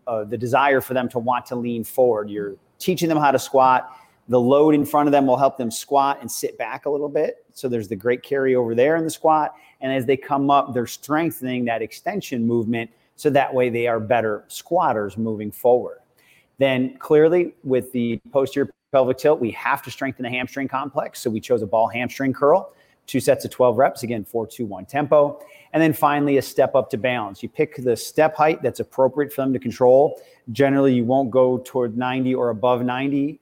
uh, the desire for them to want to lean forward. You're teaching them how to squat. The load in front of them will help them squat and sit back a little bit. So there's the great carry over there in the squat. And as they come up, they're strengthening that extension movement. So that way they are better squatters moving forward. Then clearly with the posterior pelvic tilt, we have to strengthen the hamstring complex. So we chose a ball hamstring curl two sets of 12 reps, again, four, two, one tempo. And then finally, a step up to balance. You pick the step height that's appropriate for them to control. Generally, you won't go toward 90 or above 90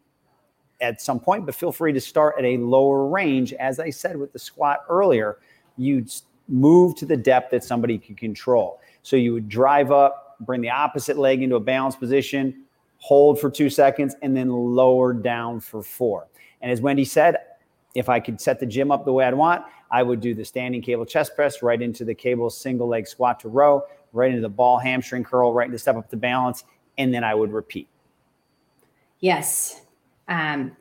at some point, but feel free to start at a lower range. As I said with the squat earlier, you'd move to the depth that somebody can control. So you would drive up, bring the opposite leg into a balanced position, hold for two seconds, and then lower down for four. And as Wendy said, if I could set the gym up the way I'd want, I would do the standing cable chest press right into the cable single leg squat to row, right into the ball hamstring curl, right into step up to balance, and then I would repeat. Yes. Um,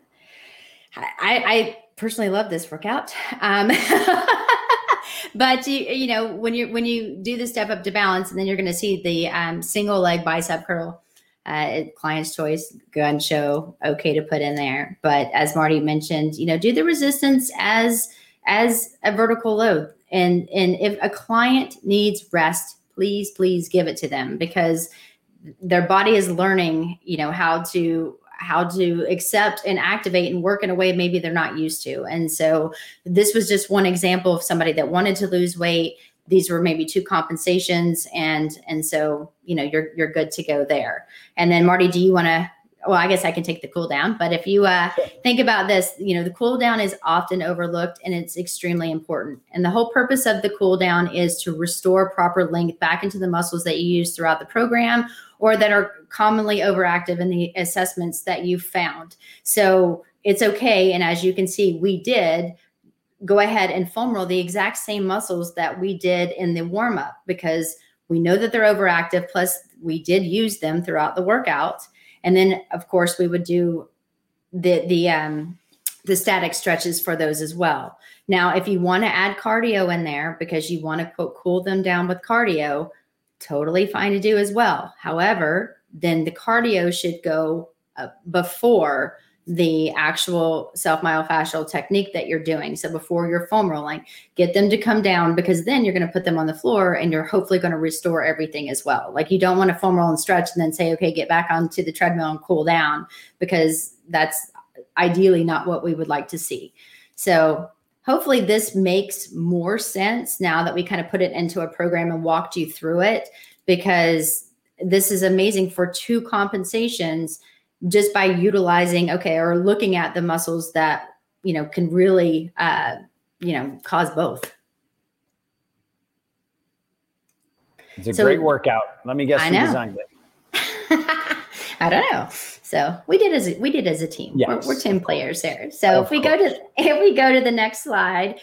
I, I personally love this workout. Um, but you, you know, when you when you do the step up to balance, and then you're going to see the um, single leg bicep curl uh, client's choice gun show okay to put in there. But as marty mentioned you know do the resistance as as a vertical load. And and if a client needs rest please please give it to them because their body is learning you know how to how to accept and activate and work in a way maybe they're not used to. And so this was just one example of somebody that wanted to lose weight these were maybe two compensations and and so you know you're you're good to go there. And then marty do you want to well i guess i can take the cool down but if you uh, think about this you know the cool down is often overlooked and it's extremely important. And the whole purpose of the cool down is to restore proper length back into the muscles that you use throughout the program or that are commonly overactive in the assessments that you found. So it's okay and as you can see we did go ahead and foam roll the exact same muscles that we did in the warm up because we know that they're overactive. Plus, we did use them throughout the workout. And then, of course, we would do the the um, the static stretches for those as well. Now, if you want to add cardio in there because you want to quote cool them down with cardio, totally fine to do as well. However, then the cardio should go uh, before the actual self myofascial technique that you're doing. So before you're foam rolling, get them to come down because then you're going to put them on the floor and you're hopefully going to restore everything as well. Like you don't want to foam roll and stretch and then say, okay, get back onto the treadmill and cool down because that's ideally not what we would like to see. So hopefully this makes more sense now that we kind of put it into a program and walked you through it because this is amazing for two compensations just by utilizing okay or looking at the muscles that you know can really uh, you know cause both it's a so, great workout let me guess I who know. designed it i don't know so we did as a, we did as a team yes. we're, we're 10 players there so of if we course. go to if we go to the next slide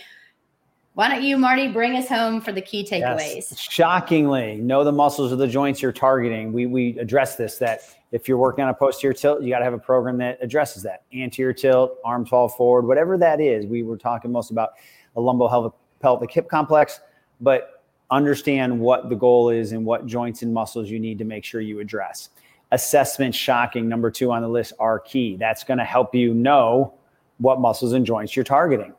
why don't you, Marty, bring us home for the key takeaways? Yes. Shockingly, know the muscles of the joints you're targeting. We we address this that if you're working on a posterior tilt, you got to have a program that addresses that. Anterior tilt, arms fall forward, whatever that is. We were talking most about a lumbo-pelvic hip complex, but understand what the goal is and what joints and muscles you need to make sure you address. Assessment shocking, number two on the list, are key. That's going to help you know what muscles and joints you're targeting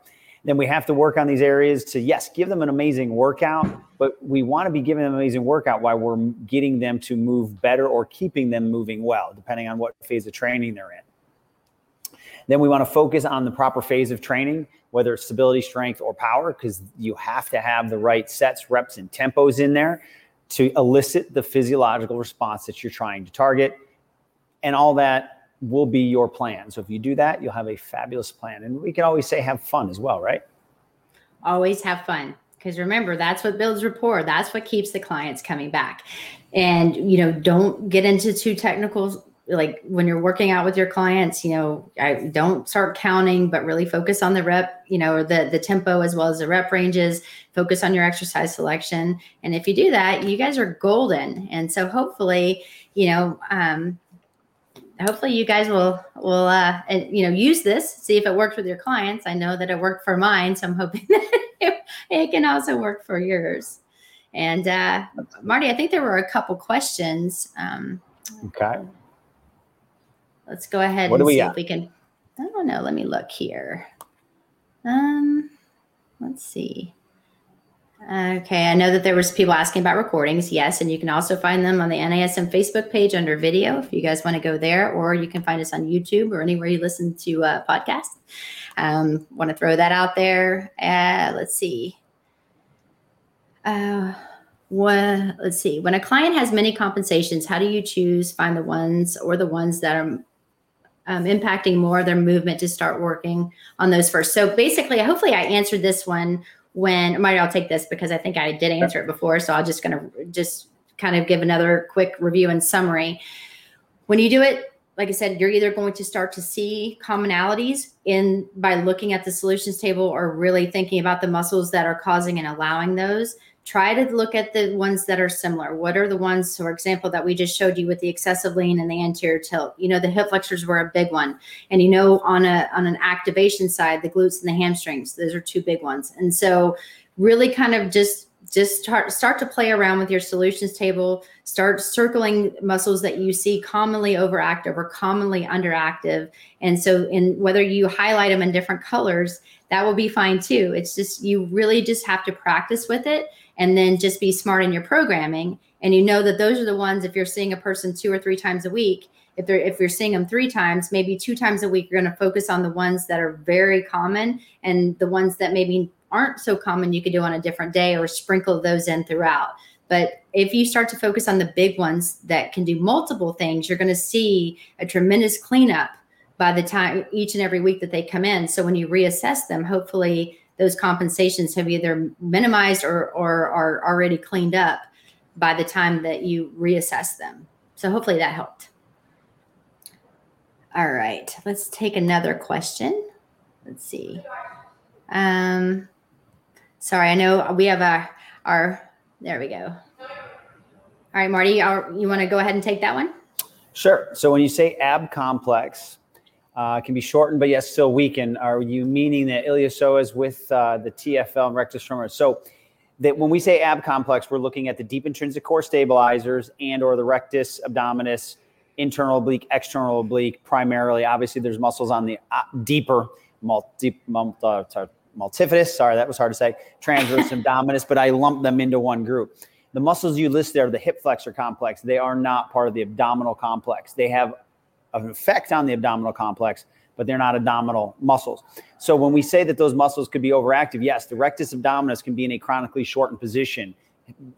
then we have to work on these areas to yes give them an amazing workout but we want to be giving them an amazing workout while we're getting them to move better or keeping them moving well depending on what phase of training they're in Then we want to focus on the proper phase of training, whether it's stability, strength, or power, because you have to have the right sets, reps, and tempos in there to elicit the physiological response that you're trying to target. And all that will be your plan. So if you do that, you'll have a fabulous plan. And we can always say have fun as well, right? Always have fun. Because remember, that's what builds rapport. That's what keeps the clients coming back. And, you know, don't get into too technical like when you're working out with your clients, you know, I don't start counting, but really focus on the rep, you know, the the tempo as well as the rep ranges. Focus on your exercise selection, and if you do that, you guys are golden. And so hopefully, you know, um, hopefully you guys will will uh, you know use this, see if it works with your clients. I know that it worked for mine, so I'm hoping that it, it can also work for yours. And uh, Marty, I think there were a couple questions. Um, okay Let's go ahead what and see got? if we can. I don't know. Let me look here. Um, let's see. Okay, I know that there was people asking about recordings. Yes, and you can also find them on the NASM Facebook page under video if you guys want to go there, or you can find us on YouTube or anywhere you listen to uh, podcasts. Um, want to throw that out there? Uh, let's see. Uh, what, let's see. When a client has many compensations, how do you choose find the ones or the ones that are um, impacting more of their movement to start working on those first. So basically, hopefully, I answered this one when Marty. I'll take this because I think I did answer it before. So I'm just to just kind of give another quick review and summary. When you do it, like I said, you're either going to start to see commonalities in by looking at the solutions table or really thinking about the muscles that are causing and allowing those try to look at the ones that are similar. What are the ones, for example, that we just showed you with the excessive lean and the anterior tilt? You know, the hip flexors were a big one. And you know, on a on an activation side, the glutes and the hamstrings, those are two big ones. And so really kind of just just start start to play around with your solutions table start circling muscles that you see commonly overactive or commonly underactive and so in whether you highlight them in different colors that will be fine too it's just you really just have to practice with it and then just be smart in your programming. And you know that those are the ones if you're seeing a person two or three times a week if they're if you're seeing them three times maybe two times a week you're going to focus on the ones that are very common and the ones that maybe aren't so common you could do on a different day or sprinkle those in throughout. But if you start to focus on the big ones that can do multiple things you're going to see a tremendous cleanup by the time each and every week that they come in. So when you reassess them hopefully those compensations have either minimized or, or are already cleaned up by the time that you reassess them. So hopefully that helped. All right, let's take another question. Let's see. Um, sorry, I know we have our, our there we go. All right, Marty, you want to go ahead and take that one? Sure. So when you say ab complex, uh, can be shortened, but yes, still weakened. Are you meaning that iliopsoas with uh, the TFL and rectus femoris? So that when we say ab complex, we're looking at the deep intrinsic core stabilizers and or the rectus abdominis, internal oblique, external oblique, primarily. Obviously, there's muscles on the uh, deeper, multi, uh, multifidus. Sorry, that was hard to say. Transverse abdominis, but I lump them into one group. The muscles you list there, the hip flexor complex, they are not part of the abdominal complex. They have an effect on the abdominal complex, but they're not abdominal muscles. So when we say that those muscles could be overactive, yes, the rectus abdominis can be in a chronically shortened position.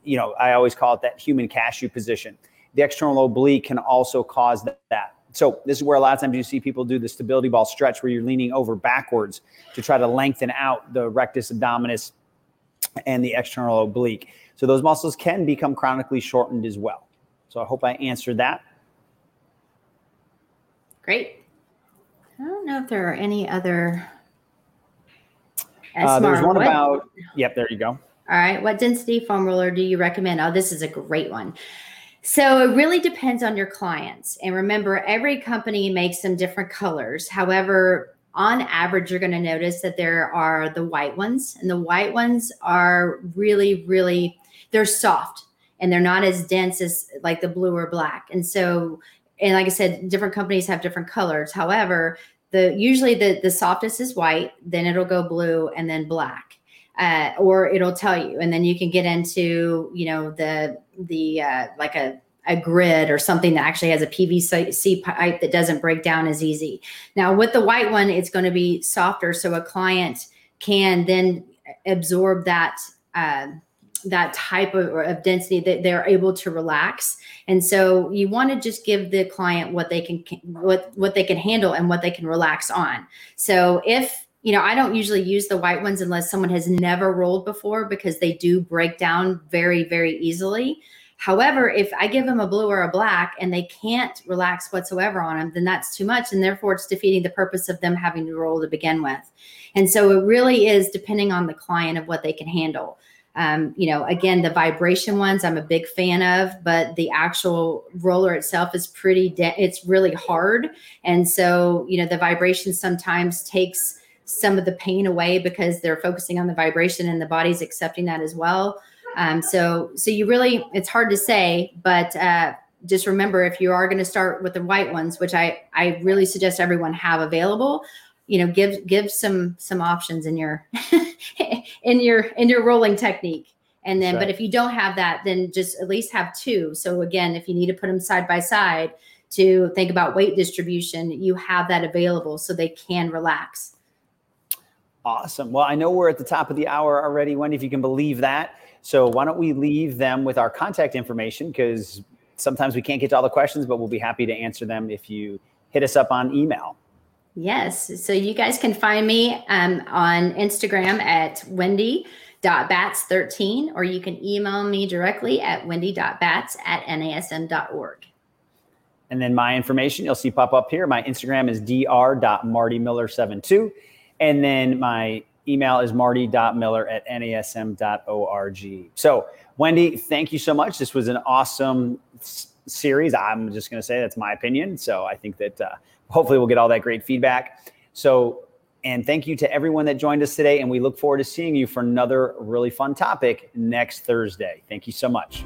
You know, I always call it that human cashew position. The external oblique can also cause that. So this is where a lot of times you see people do the stability ball stretch where you're leaning over backwards to try to lengthen out the rectus abdominis and the external oblique. So those muscles can become chronically shortened as well. So I hope I answered that. Great. I don't know if there are any other. Uh, there's one what, about. Yep, there you go. All right. What density foam roller do you recommend? Oh, this is a great one. So it really depends on your clients. And remember, every company makes some different colors. However, on average, you're going to notice that there are the white ones, and the white ones are really, really, they're soft and they're not as dense as like the blue or black. And so and like I said, different companies have different colors. However, the usually the the softest is white, then it'll go blue and then black. Uh, or it'll tell you, and then you can get into you know the the uh, like a a grid or something that actually has a PVC pipe that doesn't break down as easy. Now with the white one, it's going to be softer, so a client can then absorb that. Uh, that type of, of density that they're able to relax and so you want to just give the client what they can what what they can handle and what they can relax on so if you know i don't usually use the white ones unless someone has never rolled before because they do break down very very easily However, if I give them a blue or a black and they can't relax whatsoever on them, then that's too much. And therefore, it's defeating the purpose of them having to roll to begin with. And so it really is depending on the client of what they can handle. Um, you know, again, the vibration ones I'm a big fan of, but the actual roller itself is pretty, de- it's really hard. And so, you know, the vibration sometimes takes some of the pain away because they're focusing on the vibration and the body's accepting that as well. Um, so, so you really, it's hard to say, but uh, just remember if you are going to start with the white ones, which I, I really suggest everyone have available, you know give give some some options in your in your in your rolling technique. And then but if you don't have that then just at least have two. So again if you need to put them side by side to think about weight distribution you have that available so they can relax. Awesome. Well i know we're at the top of the hour already wendy if you can believe that. So why don't we leave them with our contact information? Because sometimes we can't get to all the questions but we'll be happy to answer them if you hit us up on email Yes. So you guys can find me um, on Instagram at wendy.batts13, or you can email me directly at wendy.batts at nasm.org. And then my information you'll see pop up here. My Instagram is dr.martymiller72. And then my email is marty.miller at nasm.org. So, Wendy, thank you so much. This was an awesome series. I'm just going to say that's my opinion. So I think that uh, hopefully we'll get all that great feedback. So, and thank you to everyone that joined us today. And we look forward to seeing you for another really fun topic next Thursday. Thank you so much.